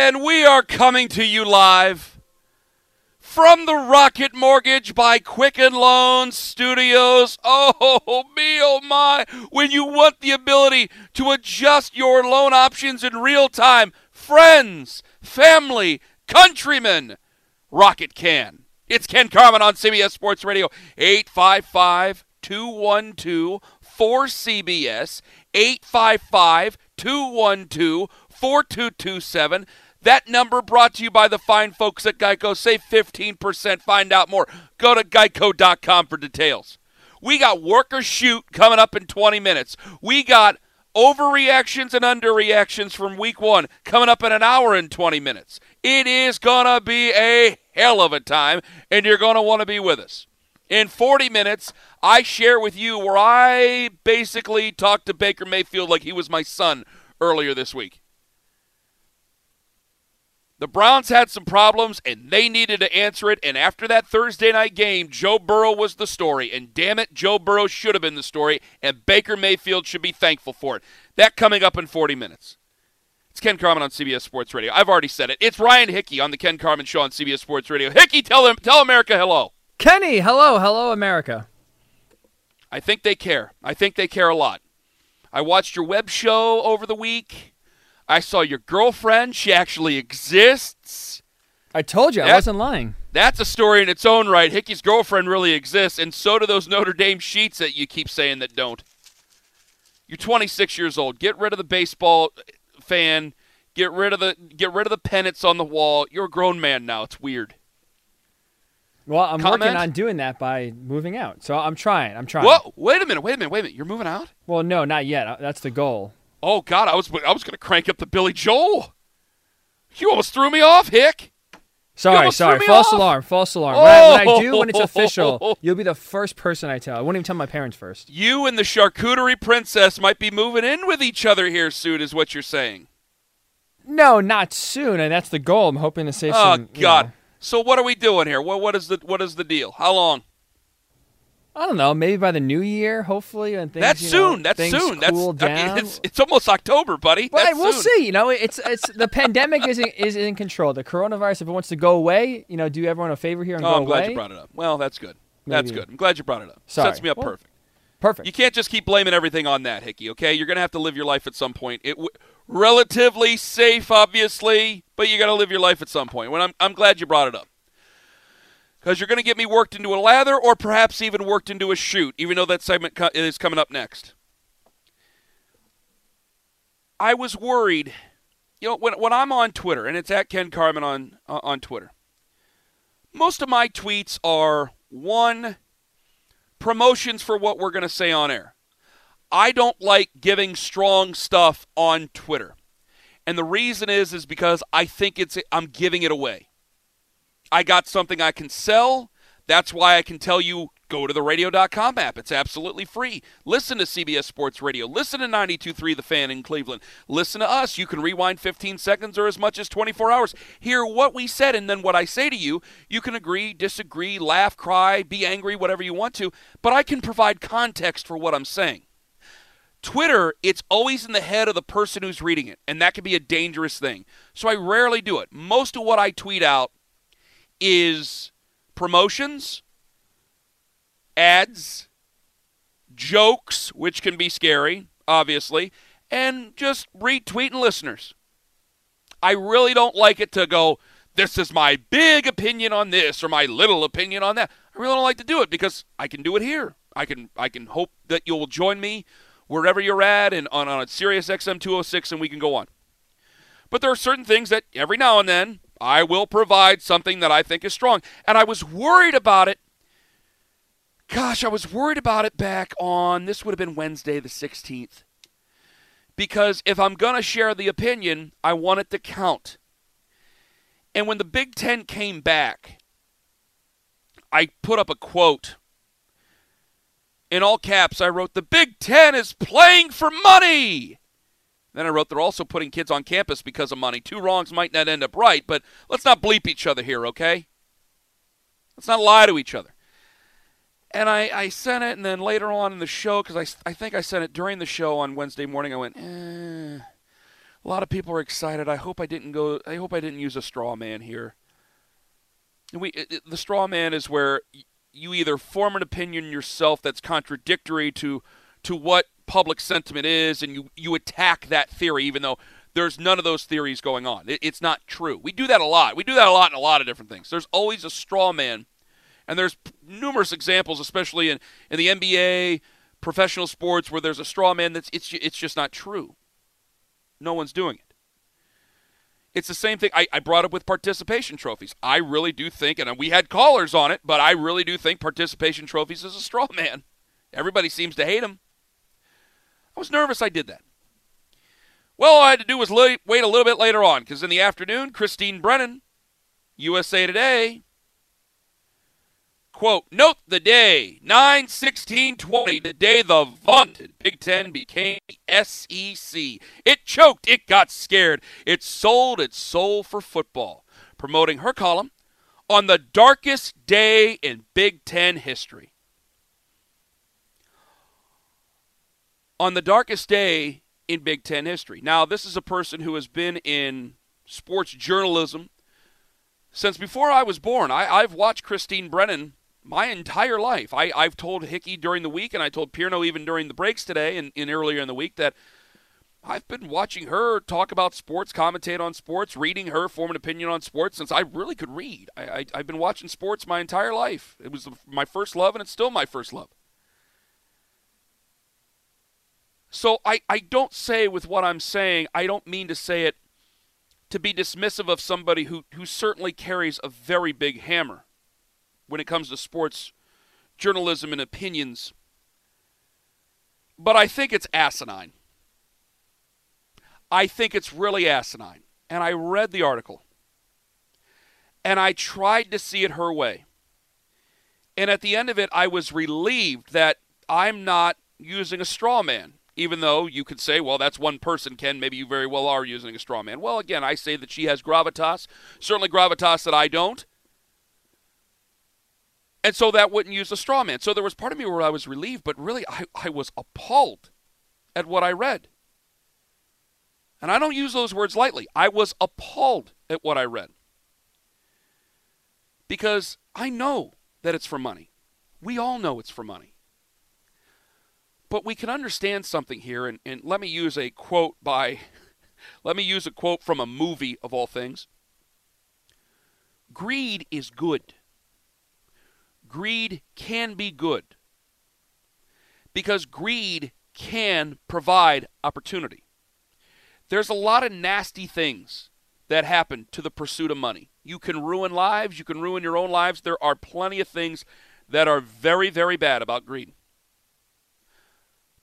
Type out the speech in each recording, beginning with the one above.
And we are coming to you live from the Rocket Mortgage by Quicken Loans Studios. Oh, me, oh my. When you want the ability to adjust your loan options in real time, friends, family, countrymen, Rocket can. It's Ken Carman on CBS Sports Radio, 855 212 4CBS, 855 212 4227. That number brought to you by the fine folks at Geico. Save 15%. Find out more. Go to geico.com for details. We got work or shoot coming up in 20 minutes. We got overreactions and underreactions from week one coming up in an hour and 20 minutes. It is going to be a hell of a time, and you're going to want to be with us. In 40 minutes, I share with you where I basically talked to Baker Mayfield like he was my son earlier this week. The Browns had some problems and they needed to answer it. And after that Thursday night game, Joe Burrow was the story. And damn it, Joe Burrow should have been the story. And Baker Mayfield should be thankful for it. That coming up in 40 minutes. It's Ken Carman on CBS Sports Radio. I've already said it. It's Ryan Hickey on the Ken Carman Show on CBS Sports Radio. Hickey, tell them, tell America hello. Kenny, hello, hello, America. I think they care. I think they care a lot. I watched your web show over the week. I saw your girlfriend. She actually exists. I told you, that, I wasn't lying. That's a story in its own right. Hickey's girlfriend really exists, and so do those Notre Dame sheets that you keep saying that don't. You're 26 years old. Get rid of the baseball fan. Get rid of the get rid of the pennants on the wall. You're a grown man now. It's weird. Well, I'm Comment? working on doing that by moving out. So I'm trying. I'm trying. Whoa! Wait a minute. Wait a minute. Wait a minute. You're moving out? Well, no, not yet. Uh, that's the goal. Oh God, I was I was going to crank up the Billy Joel. You almost threw me off, Hick. Sorry, sorry. False off. alarm. False alarm. Oh. When, I, when, I, do, when it's official, oh. you'll be the first person I tell. I won't even tell my parents first. You and the charcuterie princess might be moving in with each other here soon, is what you're saying. No, not soon, and that's the goal. I'm hoping to save oh, some. Oh God! Know. So what are we doing here? What what is the what is the deal? How long? I don't know. Maybe by the new year, hopefully, and things. That's soon. Know, That's soon. Cool That's down. I mean, it's, it's almost October, buddy. But we'll soon. see. You know, it's it's the pandemic is in, is in control. The coronavirus, if it wants to go away, you know, do everyone a favor here and oh, go I'm glad away. you brought it up. Well, that's good. That's good. I'm glad you brought it up. Sorry. Sets me up well, perfect. Perfect. You can't just keep blaming everything on that, Hickey. Okay, you're gonna have to live your life at some point. It w- relatively safe, obviously, but you got to live your life at some point. When I'm I'm glad you brought it up because you're going to get me worked into a lather or perhaps even worked into a shoot, even though that segment co- is coming up next. I was worried, you know, when, when I'm on Twitter, and it's at Ken Carman on, uh, on Twitter, most of my tweets are one, promotions for what we're going to say on air. I don't like giving strong stuff on Twitter. And the reason is is because I think it's I'm giving it away. I got something I can sell. That's why I can tell you go to the radio.com app. It's absolutely free. Listen to CBS Sports Radio. Listen to 92.3 The Fan in Cleveland. Listen to us. You can rewind 15 seconds or as much as 24 hours. Hear what we said and then what I say to you. You can agree, disagree, laugh, cry, be angry, whatever you want to, but I can provide context for what I'm saying. Twitter, it's always in the head of the person who's reading it, and that can be a dangerous thing. So I rarely do it. Most of what I tweet out is promotions, ads, jokes, which can be scary, obviously, and just retweeting listeners. I really don't like it to go, this is my big opinion on this or my little opinion on that. I really don't like to do it because I can do it here. I can I can hope that you'll join me wherever you're at and on, on a Sirius XM 206 and we can go on. But there are certain things that every now and then I will provide something that I think is strong. And I was worried about it. Gosh, I was worried about it back on this would have been Wednesday the 16th. Because if I'm going to share the opinion, I want it to count. And when the Big Ten came back, I put up a quote. In all caps, I wrote, The Big Ten is playing for money. Then I wrote, They're also putting kids on campus because of money. Two wrongs might not end up right, but let's not bleep each other here, okay? Let's not lie to each other. And I, I sent it, and then later on in the show, because I, I think I sent it during the show on Wednesday morning, I went, eh. A lot of people are excited. I hope I didn't go. I hope I didn't use a straw man here. We it, the straw man is where you either form an opinion yourself that's contradictory to to what public sentiment is, and you you attack that theory, even though there's none of those theories going on. It, it's not true. We do that a lot. We do that a lot in a lot of different things. There's always a straw man, and there's numerous examples, especially in in the NBA, professional sports, where there's a straw man that's it's it's just not true. No one's doing it. It's the same thing I, I, brought up with participation trophies. I really do think, and we had callers on it, but I really do think participation trophies is a straw man. Everybody seems to hate them. I was nervous I did that. Well, all I had to do was wait a little bit later on, because in the afternoon, Christine Brennan, USA Today, Quote, note the day, 9 16 20, the day the vaunted Big Ten became SEC. It choked, it got scared, it sold its soul for football. Promoting her column on the darkest day in Big Ten history. On the darkest day in Big Ten history. Now, this is a person who has been in sports journalism since before I was born. I, I've watched Christine Brennan my entire life. I, I've told Hickey during the week, and I told Pierno even during the breaks today and, and earlier in the week that I've been watching her talk about sports, commentate on sports, reading her form an opinion on sports since I really could read. I, I, have been watching sports my entire life. It was my first love, and it's still my first love. So I, I don't say with what I'm saying, I don't mean to say it to be dismissive of somebody who, who certainly carries a very big hammer when it comes to sports journalism and opinions. But I think it's asinine. I think it's really asinine. And I read the article. And I tried to see it her way. And at the end of it, I was relieved that I'm not using a straw man, even though you could say, well, that's one person, Ken. Maybe you very well are using a straw man. Well, again, I say that she has gravitas, certainly gravitas that I don't. And so that wouldn't use a straw man. So there was part of me where I was relieved, but really I, I was appalled at what I read. And I don't use those words lightly. I was appalled at what I read. Because I know that it's for money. We all know it's for money. But we can understand something here, and, and let me use a quote by, let me use a quote from a movie of all things. Greed is good greed can be good because greed can provide opportunity. There's a lot of nasty things that happen to the pursuit of money. You can ruin lives, you can ruin your own lives. There are plenty of things that are very, very bad about greed.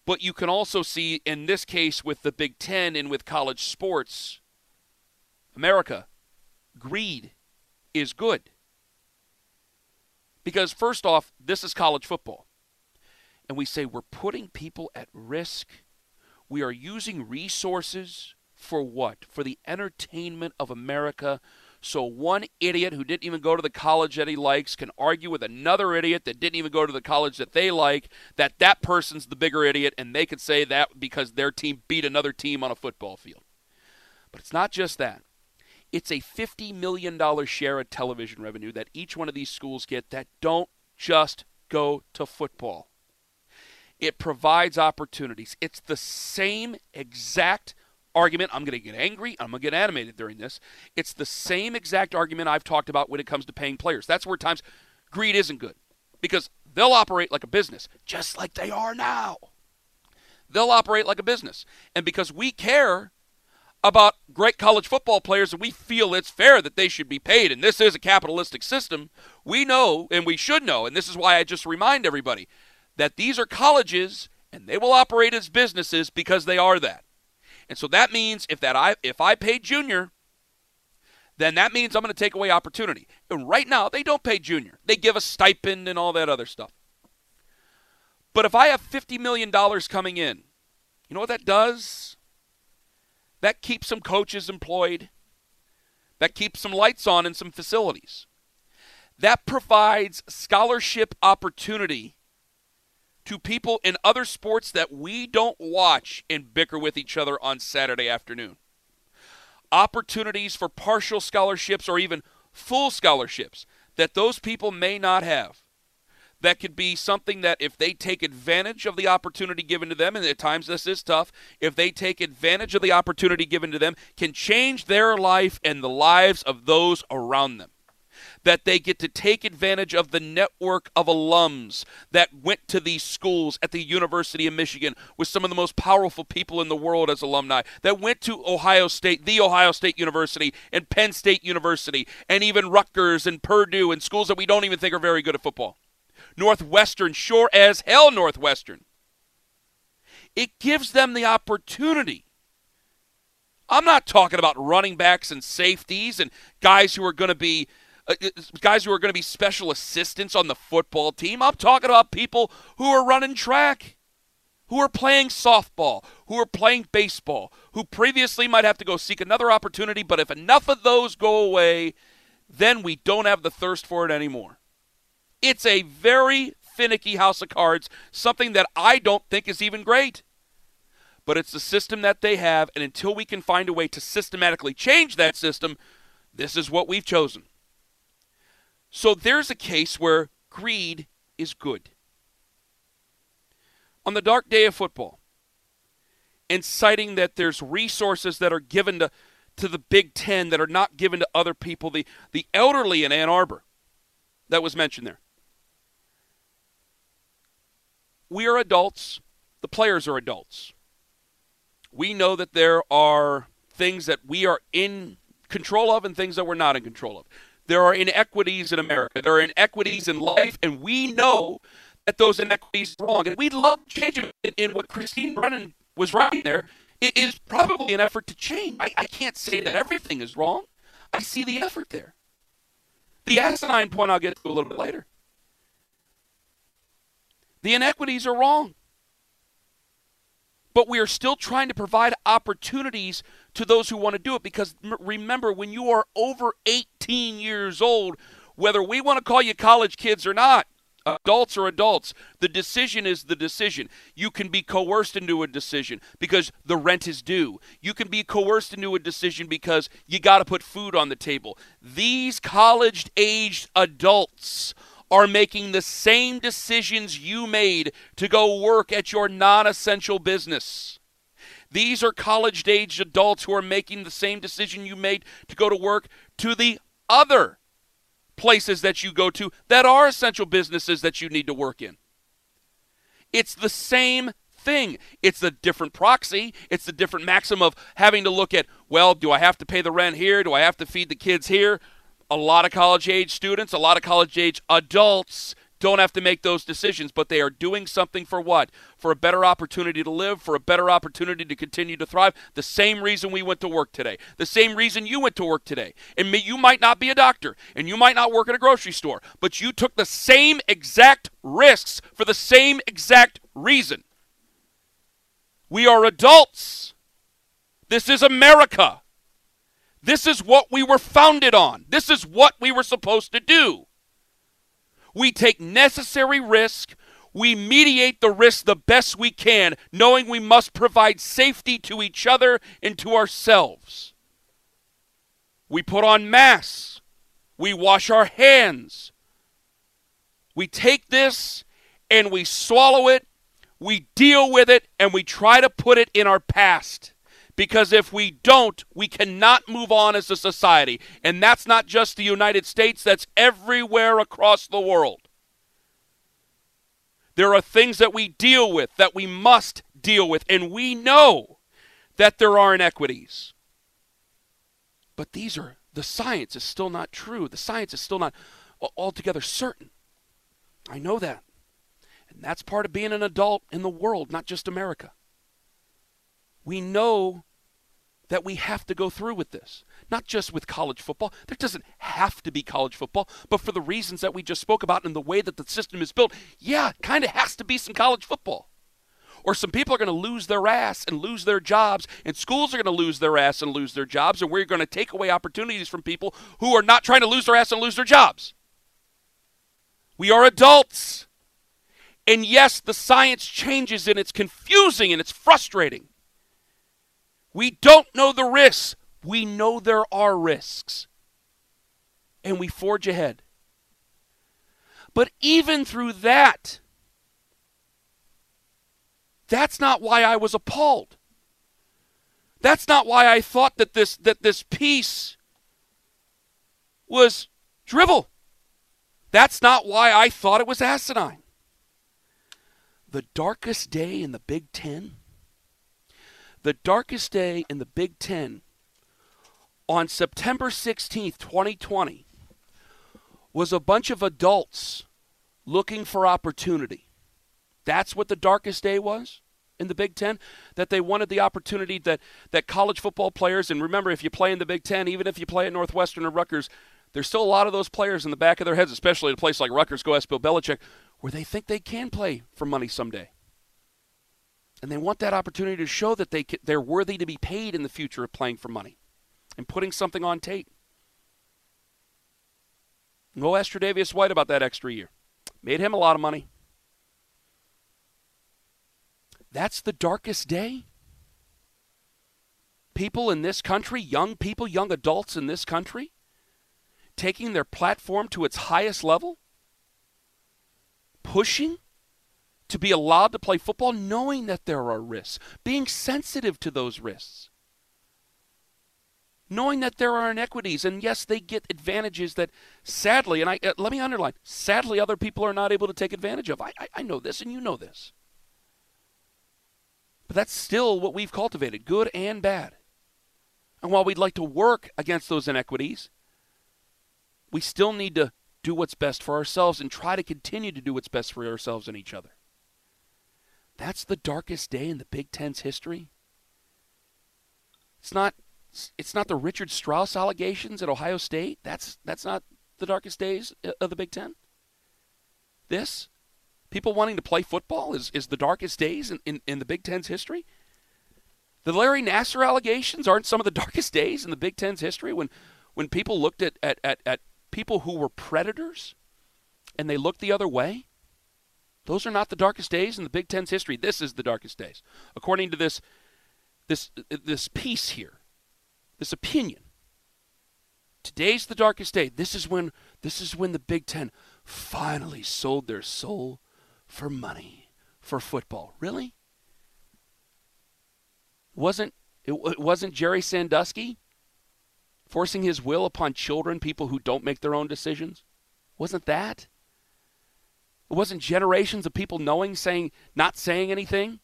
But you can also see, in this case, with the Big Ten and with college sports, America, greed is good. Because, first off, this is college football. And we say we're putting people at risk. We are using resources for what? For the entertainment of America. So one idiot who didn't even go to the college that he likes can argue with another idiot that didn't even go to the college that they like that that person's the bigger idiot and they could say that because their team beat another team on a football field. But it's not just that. It's a $50 million share of television revenue that each one of these schools get that don't just go to football. It provides opportunities. It's the same exact argument. I'm going to get angry. I'm going to get animated during this. It's the same exact argument I've talked about when it comes to paying players. That's where times greed isn't good because they'll operate like a business, just like they are now. They'll operate like a business. And because we care about great college football players and we feel it's fair that they should be paid, and this is a capitalistic system, we know and we should know, and this is why I just remind everybody that these are colleges and they will operate as businesses because they are that. And so that means if that I if I pay junior, then that means I'm going to take away opportunity. And right now they don't pay junior. They give a stipend and all that other stuff. But if I have 50 million dollars coming in, you know what that does? That keeps some coaches employed. That keeps some lights on in some facilities. That provides scholarship opportunity to people in other sports that we don't watch and bicker with each other on Saturday afternoon. Opportunities for partial scholarships or even full scholarships that those people may not have. That could be something that if they take advantage of the opportunity given to them, and at times this is tough, if they take advantage of the opportunity given to them, can change their life and the lives of those around them that they get to take advantage of the network of alums that went to these schools at the University of Michigan with some of the most powerful people in the world as alumni, that went to Ohio State, the Ohio State University, and Penn State University, and even Rutgers and Purdue and schools that we don't even think are very good at football. Northwestern, sure as hell, Northwestern. It gives them the opportunity. I'm not talking about running backs and safeties and guys who are going to be uh, uh, guys who are going to be special assistants on the football team. I'm talking about people who are running track, who are playing softball, who are playing baseball, who previously might have to go seek another opportunity, but if enough of those go away, then we don't have the thirst for it anymore. It's a very finicky house of cards, something that I don't think is even great. But it's the system that they have, and until we can find a way to systematically change that system, this is what we've chosen. So there's a case where greed is good. On the dark day of football, and citing that there's resources that are given to, to the Big Ten that are not given to other people, the, the elderly in Ann Arbor that was mentioned there. We are adults, the players are adults. We know that there are things that we are in control of and things that we're not in control of. There are inequities in America. There are inequities in life, and we know that those inequities are wrong. And we'd love them. In, in what Christine Brennan was writing there, it is probably an effort to change. I, I can't say that everything is wrong. I see the effort there. The asinine point I'll get to a little bit later. The inequities are wrong. But we are still trying to provide opportunities to those who want to do it because remember, when you are over 18 years old, whether we want to call you college kids or not, adults or adults, the decision is the decision. You can be coerced into a decision because the rent is due. You can be coerced into a decision because you got to put food on the table. These college aged adults are making the same decisions you made to go work at your non essential business. These are college aged adults who are making the same decision you made to go to work to the other places that you go to that are essential businesses that you need to work in. It's the same thing. It's a different proxy. It's the different maxim of having to look at, well, do I have to pay the rent here? Do I have to feed the kids here? A lot of college age students, a lot of college age adults don't have to make those decisions, but they are doing something for what? For a better opportunity to live, for a better opportunity to continue to thrive. The same reason we went to work today, the same reason you went to work today. And me, you might not be a doctor, and you might not work at a grocery store, but you took the same exact risks for the same exact reason. We are adults. This is America. This is what we were founded on. This is what we were supposed to do. We take necessary risk. We mediate the risk the best we can, knowing we must provide safety to each other and to ourselves. We put on masks. We wash our hands. We take this and we swallow it. We deal with it and we try to put it in our past Because if we don't, we cannot move on as a society. And that's not just the United States, that's everywhere across the world. There are things that we deal with that we must deal with, and we know that there are inequities. But these are, the science is still not true. The science is still not altogether certain. I know that. And that's part of being an adult in the world, not just America. We know that we have to go through with this, not just with college football. There doesn't have to be college football, but for the reasons that we just spoke about and the way that the system is built, yeah, kind of has to be some college football. Or some people are going to lose their ass and lose their jobs, and schools are going to lose their ass and lose their jobs, and we're going to take away opportunities from people who are not trying to lose their ass and lose their jobs. We are adults. And yes, the science changes and it's confusing and it's frustrating. We don't know the risks. We know there are risks. And we forge ahead. But even through that, that's not why I was appalled. That's not why I thought that this that this piece was drivel. That's not why I thought it was asinine. The darkest day in the Big Ten the darkest day in the Big Ten on September 16th, 2020, was a bunch of adults looking for opportunity. That's what the darkest day was in the Big Ten, that they wanted the opportunity that, that college football players, and remember, if you play in the Big Ten, even if you play at Northwestern or Rutgers, there's still a lot of those players in the back of their heads, especially at a place like Rutgers, go ask Bill Belichick, where they think they can play for money someday and they want that opportunity to show that they they're worthy to be paid in the future of playing for money and putting something on tape. Go ask Tre'Davious White about that extra year. Made him a lot of money. That's the darkest day. People in this country, young people, young adults in this country, taking their platform to its highest level, pushing to be allowed to play football knowing that there are risks, being sensitive to those risks, knowing that there are inequities. And yes, they get advantages that sadly, and I, uh, let me underline, sadly, other people are not able to take advantage of. I, I, I know this, and you know this. But that's still what we've cultivated, good and bad. And while we'd like to work against those inequities, we still need to do what's best for ourselves and try to continue to do what's best for ourselves and each other. That's the darkest day in the Big Ten's history. It's not it's not the Richard Strauss allegations at Ohio State. That's that's not the darkest days uh, of the Big Ten. This, people wanting to play football, is, is the darkest days in, in, in the Big Ten's history. The Larry Nassar allegations aren't some of the darkest days in the Big Ten's history when, when people looked at, at, at, at people who were predators and they looked the other way. Those are not the darkest days in the Big Ten's history. This is the darkest days, according to this this this piece here, this opinion. Today's the darkest day. This is when this is when the Big Ten finally sold their soul for money for football. Really? Wasn't it, it wasn't Jerry Sandusky forcing his will upon children, people who don't make their own decisions? Wasn't that? It wasn't generations of people knowing, saying, not saying anything,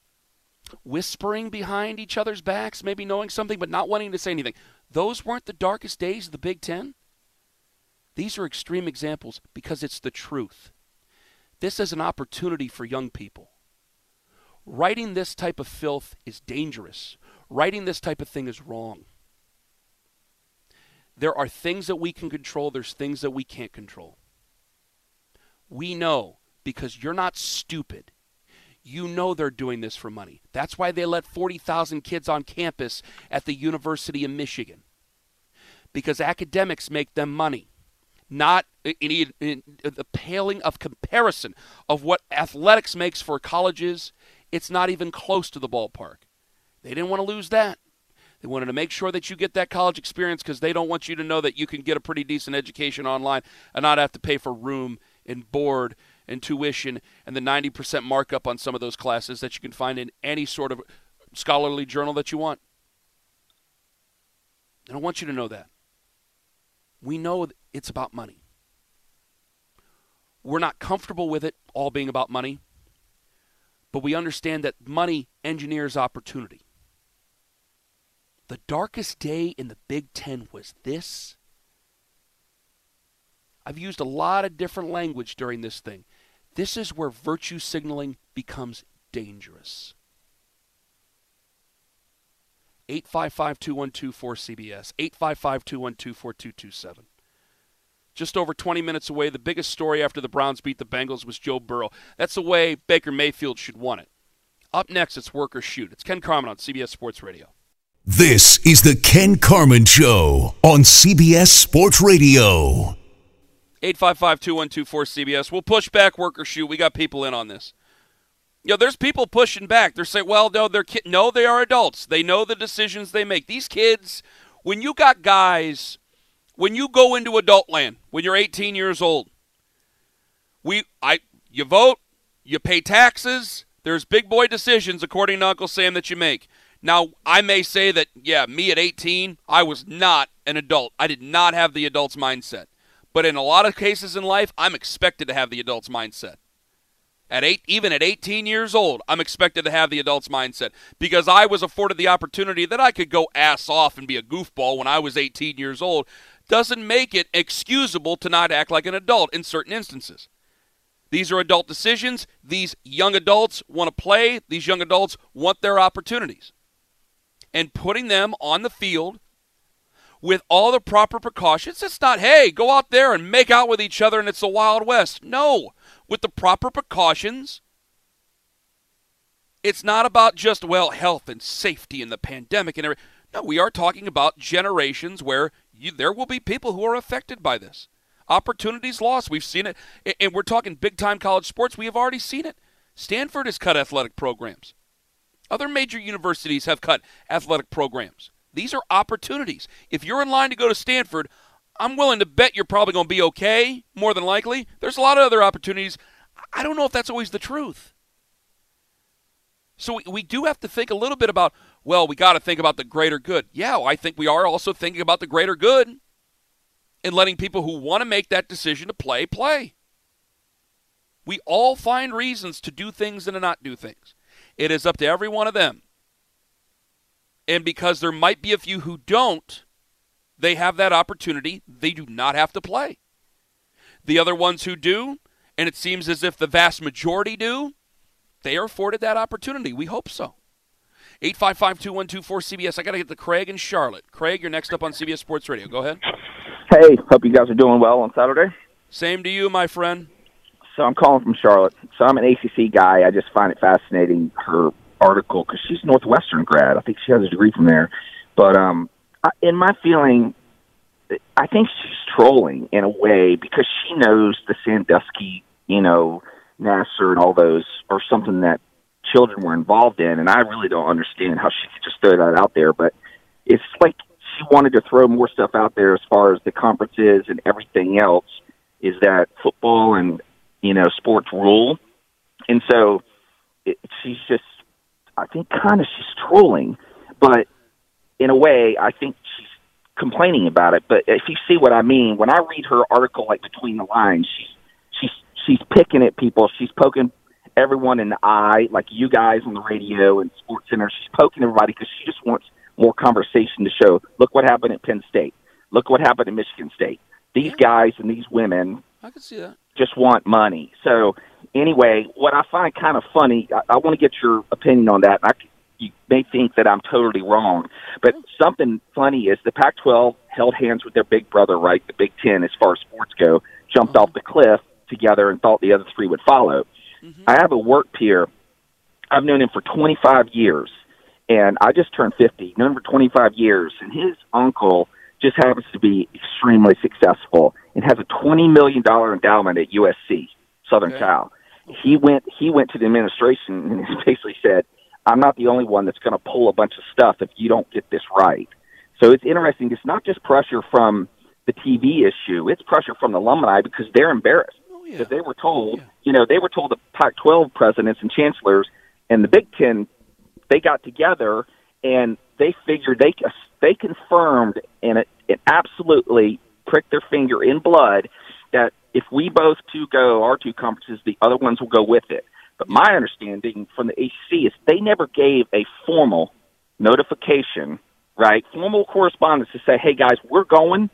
whispering behind each other's backs, maybe knowing something but not wanting to say anything. Those weren't the darkest days of the Big Ten. These are extreme examples because it's the truth. This is an opportunity for young people. Writing this type of filth is dangerous. Writing this type of thing is wrong. There are things that we can control, there's things that we can't control. We know because you're not stupid. You know they're doing this for money. That's why they let 40,000 kids on campus at the University of Michigan. Because academics make them money. Not uh, in, in, in the paling of comparison of what athletics makes for colleges, it's not even close to the ballpark. They didn't want to lose that. They wanted to make sure that you get that college experience because they don't want you to know that you can get a pretty decent education online and not have to pay for room and board and tuition and the 90% markup on some of those classes that you can find in any sort of scholarly journal that you want. And I want you to know that. We know it's about money. We're not comfortable with it all being about money, but we understand that money engineers opportunity. The darkest day in the Big Ten was this. I've used a lot of different language during this thing. This is where virtue signaling becomes dangerous. 855 212 4CBS, 855 212 4227. Just over 20 minutes away, the biggest story after the Browns beat the Bengals was Joe Burrow. That's the way Baker Mayfield should want it. Up next, it's Work or Shoot. It's Ken Carman on CBS Sports Radio. This is the Ken Carman Show on CBS Sports Radio. 855 212 4CBS. We'll push back Work or Shoot. We got people in on this. You know, there's people pushing back. They're saying, well, no, they're ki- no, they are adults. They know the decisions they make. These kids, when you got guys, when you go into adult land, when you're 18 years old, we, I, you vote, you pay taxes. There's big boy decisions, according to Uncle Sam, that you make. Now, I may say that, yeah, me at 18, I was not an adult. I did not have the adult's mindset. But in a lot of cases in life, I'm expected to have the adult's mindset. At eight, even at 18 years old, I'm expected to have the adult's mindset because I was afforded the opportunity that I could go ass off and be a goofball when I was 18 years old. Doesn't make it excusable to not act like an adult in certain instances. These are adult decisions. These young adults want to play. These young adults want their opportunities. And putting them on the field with all the proper precautions, it's not, hey, go out there and make out with each other and it's the Wild West. No with the proper precautions. It's not about just, well, health and safety and the pandemic and everything. No, we are talking about generations where you, there will be people who are affected by this. Opportunities lost. We've seen it. And we're talking big time college sports. We have already seen it. Stanford has cut athletic programs. Other major universities have cut athletic programs. These are opportunities. If you're in line to go to Stanford, I'm willing to bet you're probably going to be okay, more than likely. There's a lot of other opportunities. I don't know if that's always the truth. So we, we do have to think a little bit about, well, we got to think about the greater good. Yeah, I think we are also thinking about the greater good and letting people who want to make that decision to play, play. We all find reasons to do things and to not do things. It is up to every one of them. And because there might be a few who don't, they have that opportunity. They do not have to play. The other ones who do, and it seems as if the vast majority do, they are afforded that opportunity. We hope so. 855 212 cbs I got to get to Craig and Charlotte. Craig, you're next up on CBS Sports Radio. Go ahead. Hey, hope you guys are doing well on Saturday. Same to you, my friend. So I'm calling from Charlotte. So I'm an ACC guy. I just find it fascinating her article because she's Northwestern grad. I think she has a degree from there. But um, in my feeling, I think she's trolling in a way because she knows the Sandusky, you know, Nassar and all those are something that children were involved in, and I really don't understand how she could just throw that out there. But it's like she wanted to throw more stuff out there as far as the conferences and everything else. Is that football and you know sports rule, and so it, she's just, I think, kind of she's trolling, but in a way, I think she's complaining about it. But if you see what I mean, when I read her article, like between the lines, she's she's she's picking at people. She's poking everyone in the eye, like you guys on the radio and Sports Center. She's poking everybody because she just wants more conversation to show. Look what happened at Penn State. Look what happened at Michigan State. These yeah. guys and these women. I can see that. Just want money. So anyway, what I find kind of funny, I, I want to get your opinion on that. I, you may think that I'm totally wrong, but something funny is the Pac-12 held hands with their big brother, right? The Big Ten, as far as sports go, jumped off the cliff together and thought the other three would follow. Mm-hmm. I have a work peer. I've known him for 25 years, and I just turned 50. Known him for 25 years, and his uncle just happens to be extremely successful and has a 20 million dollar endowment at USC, Southern okay. Cal. He went. He went to the administration and basically said I'm not the only one that's going to pull a bunch of stuff if you don't get this right. So it's interesting. It's not just pressure from the TV issue; it's pressure from the alumni because they're embarrassed oh, yeah. because they were told, yeah. you know, they were told the Pac-12 presidents and chancellors and the Big Ten, they got together and they figured they they confirmed and it, it absolutely pricked their finger in blood that if we both two go our two conferences, the other ones will go with it. But my understanding from the ACC is they never gave a formal notification, right? Formal correspondence to say, "Hey guys, we're going,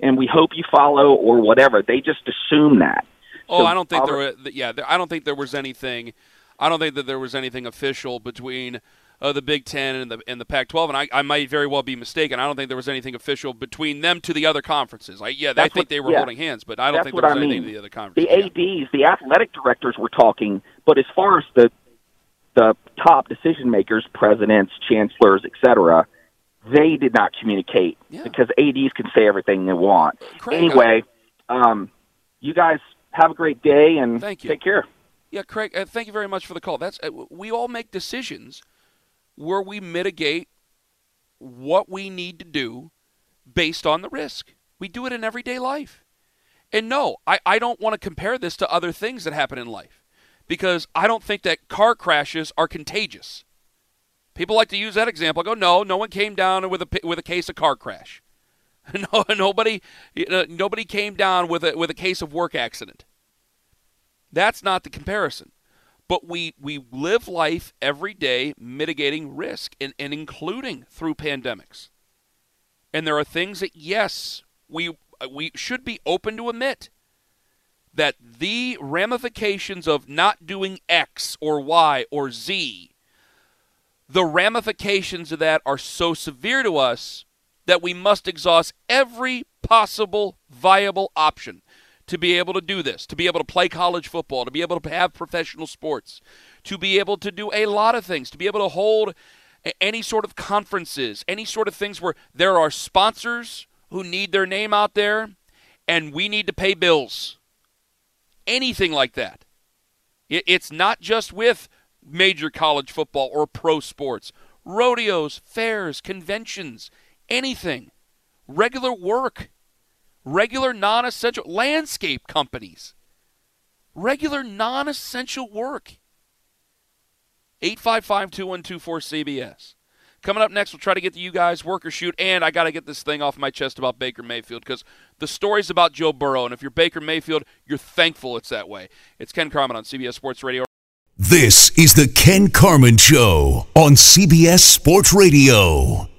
and we hope you follow," or whatever. They just assume that. Oh, So I don't think there. Were, yeah, I don't think there was anything. I don't think that there was anything official between uh, the Big Ten and the and the Pac-12, and I, I might very well be mistaken. I don't think there was anything official between them to the other conferences. I, yeah, I think what- they were yeah. holding hands, but I don't That's think what there was I anything mean. to the other conferences. the yeah. ads, the athletic directors were talking, but as far as the the top decision makers, presidents, chancellors, etc., they did not communicate Yeah. because ads can say everything they want. Craig, anyway, um, you guys have a great day and Thank you. take care. Yeah, Craig, uh, thank you very much for the call. That's uh, we all make decisions where we mitigate what we need to do based on the risk. We do it in everyday life. And no, I, I don't want to compare this to other things that happen in life because I don't think that car crashes are contagious. People like to use that example. I go, no, no one came down with a with a case of car crash. No, nobody, nobody came down with a with a case of work accident. That's not the comparison. But we, we live life every day mitigating risk and, and including through pandemics. And there are things that, yes, we, we should be open to admit that the ramifications of not doing X or Y or Z, the ramifications of that are so severe to us that we must exhaust every possible viable option to be able to do this, to be able to play college football, to be able to have professional sports, to be able to do a lot of things, to be able to hold any sort of conferences, any sort of things where there are sponsors who need their name out there and we need to pay bills. Anything like that. It's not just with major college football or pro sports, rodeos, fairs, conventions, anything, regular work, regular non essential landscape companies, regular non essential work. 855 2124 CBS. Coming up next, we'll try to get to you guys, work or shoot, and I got to get this thing off my chest about Baker Mayfield because the story's about Joe Burrow, and if you're Baker Mayfield, you're thankful it's that way. It's Ken Carman on CBS Sports Radio. This is the Ken Carman Show on CBS Sports Radio.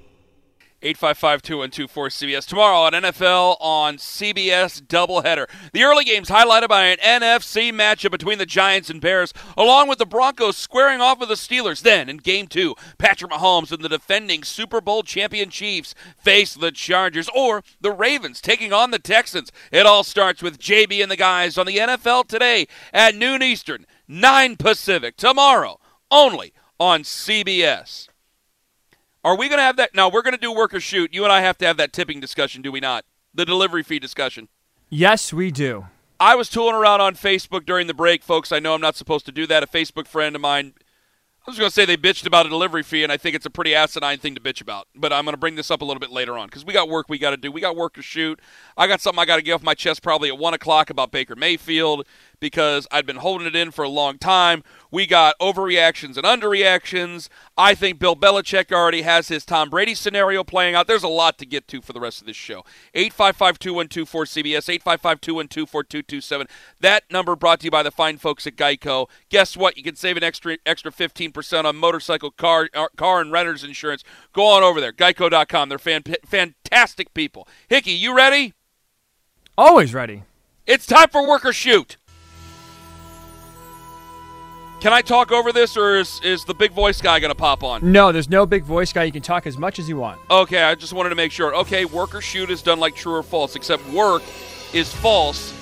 855-2124-CBS. Tomorrow on NFL on CBS doubleheader. The early games highlighted by an NFC matchup between the Giants and Bears, along with the Broncos squaring off with the Steelers. Then, in Game 2, Patrick Mahomes and the defending Super Bowl champion Chiefs face the Chargers, or the Ravens taking on the Texans. It all starts with JB and the guys on the NFL today at noon Eastern, 9 Pacific. Tomorrow, only on CBS. Are we going to have that? No, we're going to do work or shoot. You and I have to have that tipping discussion, do we not? The delivery fee discussion. Yes, we do. I was tooling around on Facebook during the break, folks. I know I'm not supposed to do that. A Facebook friend of mine, I was going to say they bitched about a delivery fee, and I think it's a pretty asinine thing to bitch about. But I'm going to bring this up a little bit later on because we got work we got to do. We got work to shoot. I got something I got to get off my chest probably at 1 o'clock about Baker Mayfield because I'd been holding it in for a long time. We got overreactions and underreactions. I think Bill Belichick already has his Tom Brady scenario playing out. There's a lot to get to for the rest of this show. 855-2124-CBS, 855-212-4227. That number brought to you by the fine folks at Geico. Guess what? You can save an extra extra 15% on motorcycle, car, uh, car and renter's insurance. Go on over there, geico.com. They're fan, fantastic people. Hickey, you ready? Always ready. It's time for work or shoot. Can I talk over this, or is, is the big voice guy going to pop on? No, there's no big voice guy. You can talk as much as you want. Okay, I just wanted to make sure. Okay, work or shoot is done like true or false, except work is false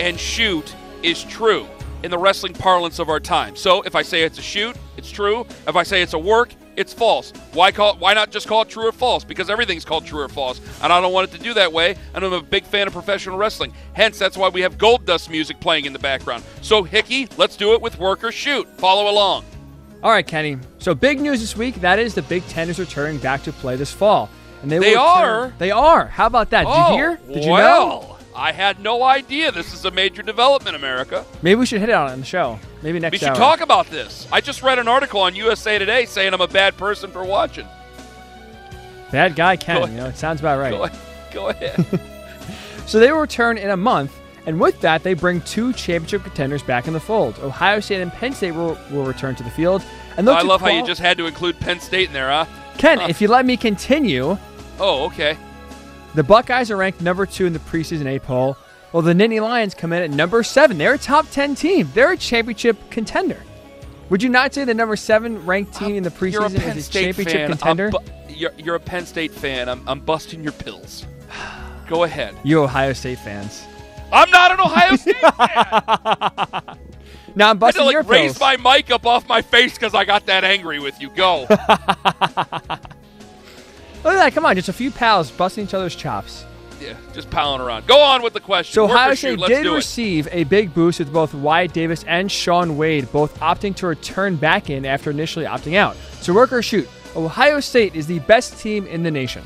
and shoot is true in the wrestling parlance of our time. So if I say it's a shoot, it's true. If I say it's a work, it's false. Why call why not just call it true or false? Because everything's called true or false, and I don't want it to do that way. And I'm a big fan of professional wrestling. Hence, that's why we have Goldust music playing in the background. So Hickey, let's do it with work or shoot. Follow along. All right, Kenny. So big news this week. That is the Big Ten is returning back to play this fall, and they, They are? return- They are. How about that? Did oh, you hear? Did you well, know? I had no idea this is a major development, America. Maybe we should hit it on the show. Maybe next We should hour. talk about this. I just read an article on USA Today saying I'm a bad person for watching. Bad guy Ken. You know, it sounds about right. Go, ahead. So they will return in a month, and with that, they bring two championship contenders back in the fold. Ohio State and Penn State will, will return to the field. And I love how you just had to include Penn State in there, huh? Ken, if you let me continue, Oh, okay. The Buckeyes are ranked number two in the preseason A poll, while the Nittany Lions come in at number seven. They're a top 10 team, they're a championship contender. Would you not say the number seven ranked team in the You're a preseason is a championship fan. Contender? bu- you're, you're a Penn State fan. I'm, I'm busting your pills. Go ahead. you Ohio State fans. I'm not an Ohio State fan. Now I'm busting had busting to your like raise pills. my mic up off my face because I got that angry with you. Go. Look at that! Come on, just a few pals busting each other's chops. yeah, just piling around. Go on with the question. So Work Ohio. State did receive a big boost with both Wyatt Davis and Shaun Wade, both opting to return back in after initially opting out. So work or shoot, Ohio State is the best team in the nation.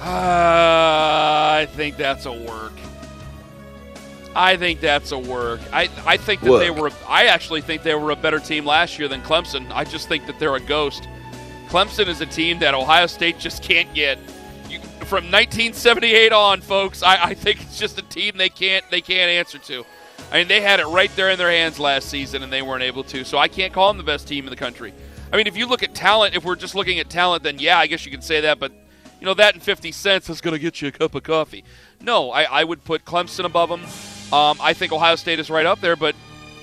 Uh, I think that's a work. I think that's a work. I, I think that they were. I actually think they were a better team last year than Clemson. I just think that they're a ghost. Clemson is a team that Ohio State just can't get. You, from 1978 on, folks, I, I think it's just a team they can't they can't answer to. I mean, they had it right there in their hands last season, and they weren't able to. So I can't call them the best team in the country. I mean, if you look at talent, if we're just looking at talent, then yeah, I guess you can say that. But you know, that and 50 cents is going to get you a cup of coffee. No, I, I would put Clemson above them. Um, I think Ohio State is right up there, but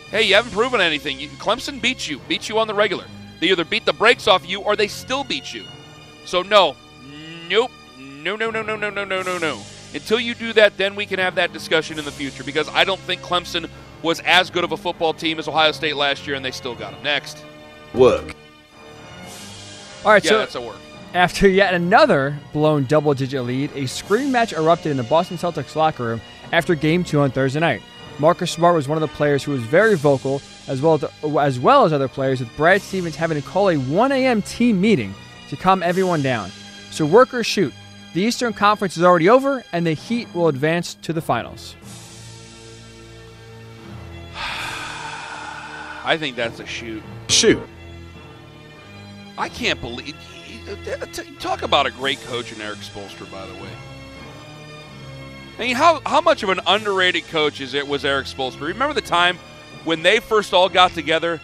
hey, you haven't proven anything. You, Clemson beats you, beats you on the regular. They either beat the brakes off you or they still beat you. So no, nope, no, no, no, no, no, no, no, no, no. Until you do that, then we can have that discussion in the future because I don't think Clemson was as good of a football team as Ohio State last year, and they still got them. Next, Work. All right, yeah, so that's a work. after yet another blown double-digit lead, a screaming match erupted in the Boston Celtics locker room after Game Two on Thursday night. Marcus Smart was one of the players who was very vocal, as well as, as well as other players, with Brad Stevens having to call a 1 a.m. team meeting to calm everyone down. So work or shoot. The Eastern Conference is already over, and the Heat will advance to the finals. I think that's a shoot. Shoot. I can't believe. Talk about a great coach in Erik Spoelstra, by the way. I mean, how how much of an underrated coach is it was Erik Spoelstra? Remember the time when they first all got together,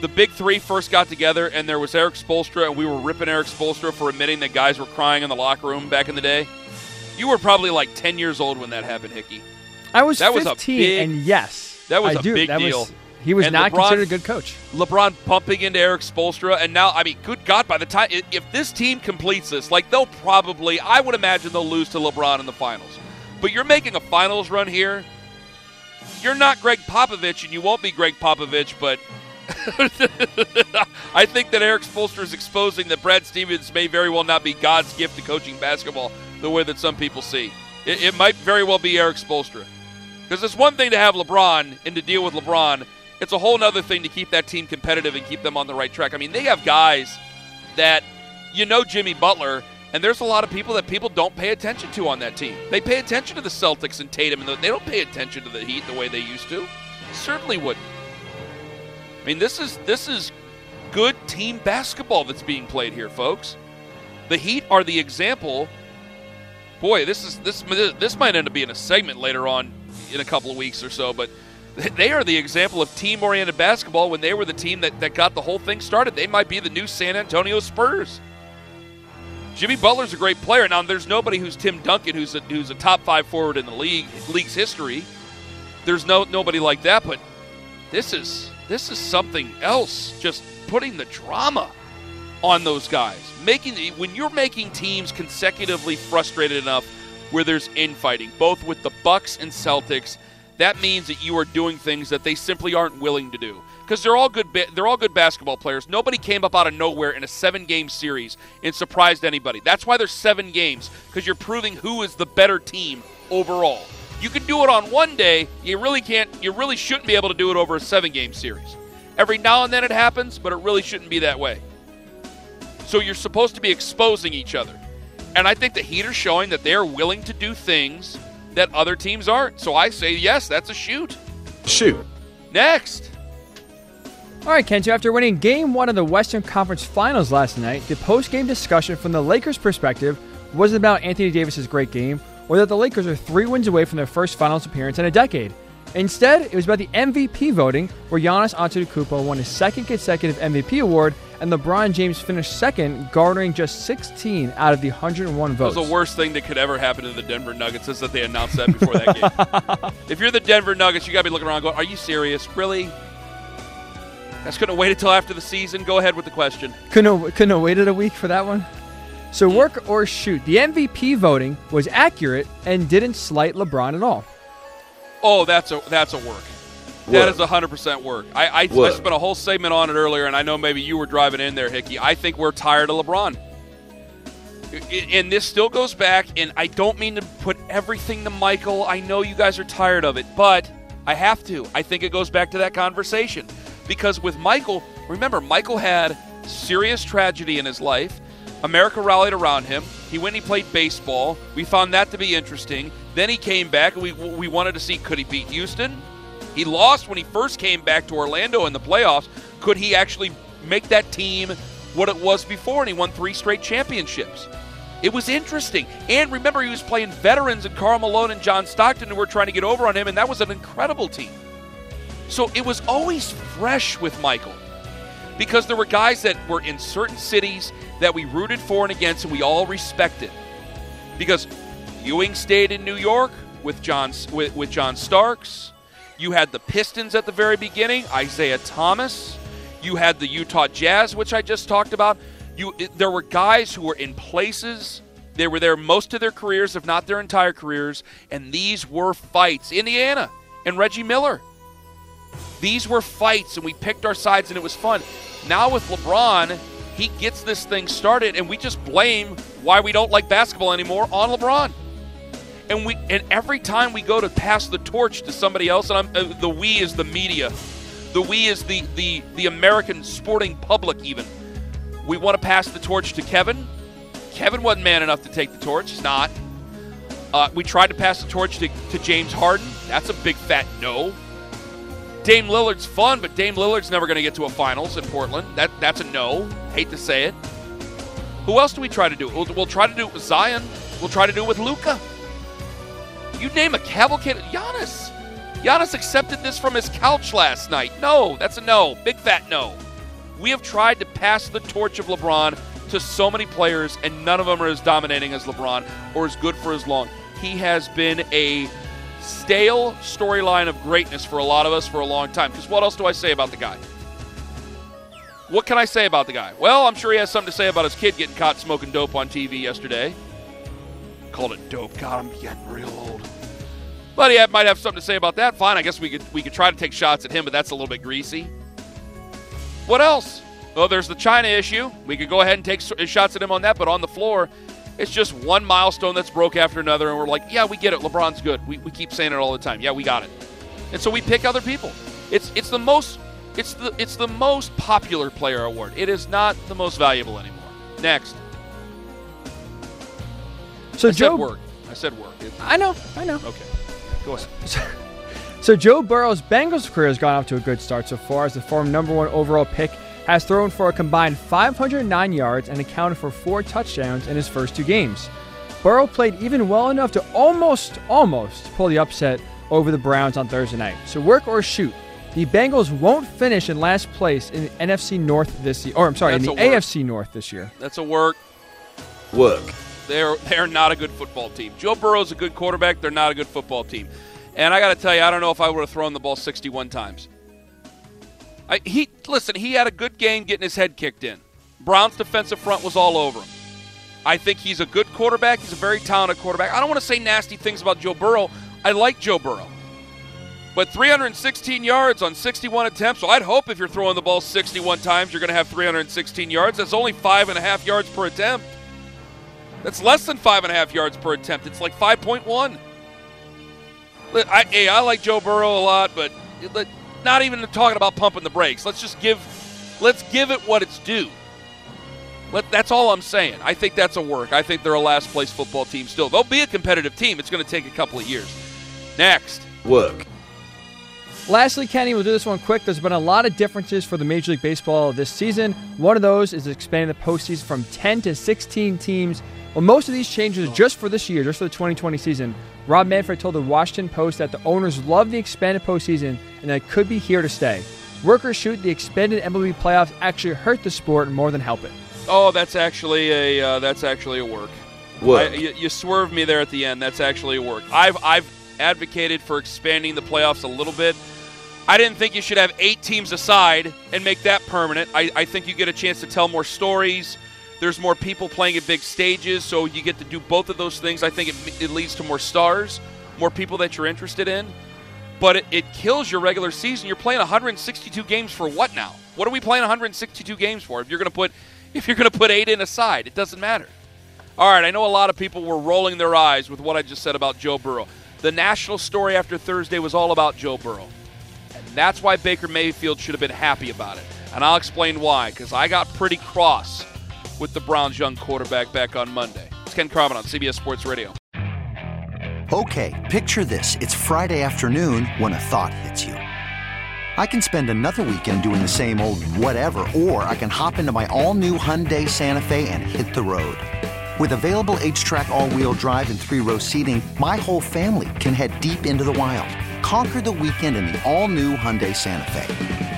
the big three first got together, and there was Erik Spoelstra, and we were ripping Erik Spoelstra for admitting that guys were crying in the locker room back in the day. You were probably like ten years old when that happened, Hickey. I was That was a 15, big- and yes, that was I a do. big that deal. Was, he was And not LeBron- considered a good coach. LeBron pumping into Erik Spoelstra, and now, I mean, good God, by the time if this team completes this, like they'll probably, I would imagine they'll lose to LeBron in the finals. But you're making a finals run here. You're not Gregg Popovich, and you won't be Gregg Popovich, but I think that Erik Spoelstra is exposing that Brad Stevens may very well not be God's gift to coaching basketball the way that some people see. It, it might very well be Erik Spoelstra. Because it's one thing to have LeBron and to deal with LeBron. It's a whole other thing to keep that team competitive and keep them on the right track. I mean, they have guys that, you know, Jimmy Butler, and there's a lot of people that people don't pay attention to on that team. They pay attention to the Celtics and Tatum, and they don't pay attention to the Heat the way they used to. Certainly wouldn't. I mean, this is this is good team basketball that's being played here, folks. The Heat are the example. Boy, this is this this might end up being a segment later on in a couple of weeks or so, but they are the example of team-oriented basketball when they were the team that, that got the whole thing started. They might be the new San Antonio Spurs. Jimmy Butler's a great player. Now, there's nobody who's Tim Duncan, who's a, who's a top five forward in the league, league's history. There's no nobody like that, but this is this is something else. Just putting the drama on those guys, making when you're making teams consecutively frustrated enough where there's infighting, both with the Bucks and Celtics. That means that you are doing things that they simply aren't willing to do because they're all good. Ba- they're all good basketball players. Nobody came up out of nowhere in a seven-game series and surprised anybody. That's why there's seven games because you're proving who is the better team overall. You can do it on one day. You really can't. You really shouldn't be able to do it over a seven-game series. Every now and then it happens, but it really shouldn't be that way. So you're supposed to be exposing each other. And I think the Heat are showing that they're willing to do things that other teams aren't. So I say, yes, that's a shoot. Shoot. Next. All right, Ken. So after winning Game One of the Western Conference Finals last night, the post-game discussion from the Lakers' perspective wasn't about Anthony Davis's great game or that the Lakers are three wins away from their first Finals appearance in a decade. Instead, it was about the MVP voting, where Giannis Antetokounmpo won his second consecutive MVP award, and LeBron James finished second, garnering just 16 out of the 101 That votes. was the worst thing that could ever happen to the Denver Nuggets is that they announced that before that game. if you're the Denver Nuggets, you got to be looking around going, are you serious? Really? That's going to wait until after the season? Go ahead with the question. Couldn't have, couldn't have waited a week for that one. So work or shoot. The MVP voting was accurate and didn't slight LeBron at all. Oh, that's a that's a work. That is hundred percent work. I I, I spent a whole segment on it earlier, and I know maybe you were driving in there, Hickey. I think we're tired of LeBron, and this still goes back. And I don't mean to put everything to Michael. I know you guys are tired of it, but I have to. I think it goes back to that conversation because with Michael, remember Michael had serious tragedy in his life. America rallied around him. He went and he played baseball. We found that to be interesting. Then he came back, and we we wanted to see could he beat Houston. He lost when he first came back to Orlando in the playoffs. Could he actually make that team what it was before? And he won three straight championships. It was interesting. And remember, he was playing veterans and Karl Malone and John Stockton who were trying to get over on him, and that was an incredible team. So it was always fresh with Michael because there were guys that were in certain cities that we rooted for and against, and we all respected. Because Ewing stayed in New York with John with, with John Starks. You had the Pistons at the very beginning, Isiah Thomas. You had the Utah Jazz, which I just talked about. You there were guys who were in places. They were there most of their careers, if not their entire careers, and these were fights. Indiana and Reggie Miller. These were fights, and we picked our sides, and it was fun. Now with LeBron, he gets this thing started, and we just blame why we don't like basketball anymore on LeBron. And we and every time we go to pass the torch to somebody else, and I'm, uh, the we is the media, the we is the the the American sporting public. Even we want to pass the torch to Kevin. Kevin wasn't man enough to take the torch. He's not. Uh, we tried to pass the torch to, to James Harden. That's a big fat no. Dame Lillard's fun, but Dame Lillard's never going to get to a finals in Portland. That that's a no. Hate to say it. Who else do we try to do? We'll, we'll try to do it with Zion. We'll try to do it with Luka. You name a cavalcade. Giannis. Giannis accepted this from his couch last night. No, that's a no. Big fat no. We have tried to pass the torch of LeBron to so many players, and none of them are as dominating as LeBron or as good for as long. He has been a stale storyline of greatness for a lot of us for a long time. Because what else do I say about the guy? What can I say about the guy? Well, I'm sure he has something to say about his kid getting caught smoking dope on TV yesterday. Called it dope. God, I'm getting real old. But he might have something to say about that. Fine, I guess we could we could try to take shots at him, but that's a little bit greasy. What else? Well, there's the China issue. We could go ahead and take uh, shots at him on that, but on the floor, it's just one milestone that's broke after another, and we're like, yeah, we get it. LeBron's good. We, we keep saying it all the time. Yeah, we got it. And so we pick other people. It's it's the most it's the it's the most popular player award. It is not the most valuable anymore. Next, So I Joe, said work. I said work. I know, I know. okay, go ahead. So Joe Burrow's Bengals career has gone off to a good start so far as the former number one overall pick has thrown for a combined 509 yards and accounted for four touchdowns in his first two games. Burrow played even well enough to almost, almost pull the upset over the Browns on Thursday night. So work or shoot. The Bengals won't finish in last place in the NFC North this year, or I'm sorry, That's in the. AFC North this year. That's a work. Work. They're they're not a good football team. Joe Burrow's a good quarterback. They're not a good football team. And I got to tell you, I don't know if I would have thrown the ball 61 times. I, he listen. He had a good game getting his head kicked in. Brown's defensive front was all over him. I think he's a good quarterback. He's a very talented quarterback. I don't want to say nasty things about Joe Burrow. I like Joe Burrow. But 316 yards on 61 attempts. So I'd hope if you're throwing the ball 61 times, you're going to have 316 yards. That's only five and a half yards per attempt. That's less than five and a half yards per attempt. It's like 5.1. I, hey, I like Joe Burrow a lot, but not even talking about pumping the brakes. Let's just give, let's give it what it's due. Let, that's all I'm saying. I think that's a work. I think they're a last place football team still. They'll be a competitive team. It's going to take a couple of years. Next, Work. Lastly, Kenny, we'll do this one quick. There's been a lot of differences for the Major League Baseball this season. One of those is expanding the postseason from 10 to 16 teams. Well, most of these changes are just for this year, just for the 2020 season. Rob Manfred told the Washington Post that the owners love the expanded postseason and that it could be here to stay. Workers shoot the expanded MLB playoffs actually hurt the sport more than help it. Oh, that's actually a uh, that's actually a work. Work. I, you, you swerved me there at the end. That's actually a work. I've I've advocated for expanding the playoffs a little bit. I didn't think you should have eight teams aside and make that permanent. I, I think you get a chance to tell more stories. There's more people playing at big stages, so you get to do both of those things. I think it, it leads to more stars, more people that you're interested in. But it, it kills your regular season. You're playing 162 games for what now? What are we playing 162 games for? If you're going to put if you're going to put eight in aside, it doesn't matter. All right, I know a lot of people were rolling their eyes with what I just said about Joe Burrow. The national story after Thursday was all about Joe Burrow. And that's why Baker Mayfield should have been happy about it. And I'll explain why, because I got pretty cross with the Browns' young quarterback back on Monday. It's Ken Carman on CBS Sports Radio. Okay, picture this. It's Friday afternoon when a thought hits you. I can spend another weekend doing the same old whatever, or I can hop into my all new Hyundai Santa Fe and hit the road. With available HTRAC, all wheel drive, and three row seating, my whole family can head deep into the wild. Conquer the weekend in the all new Hyundai Santa Fe.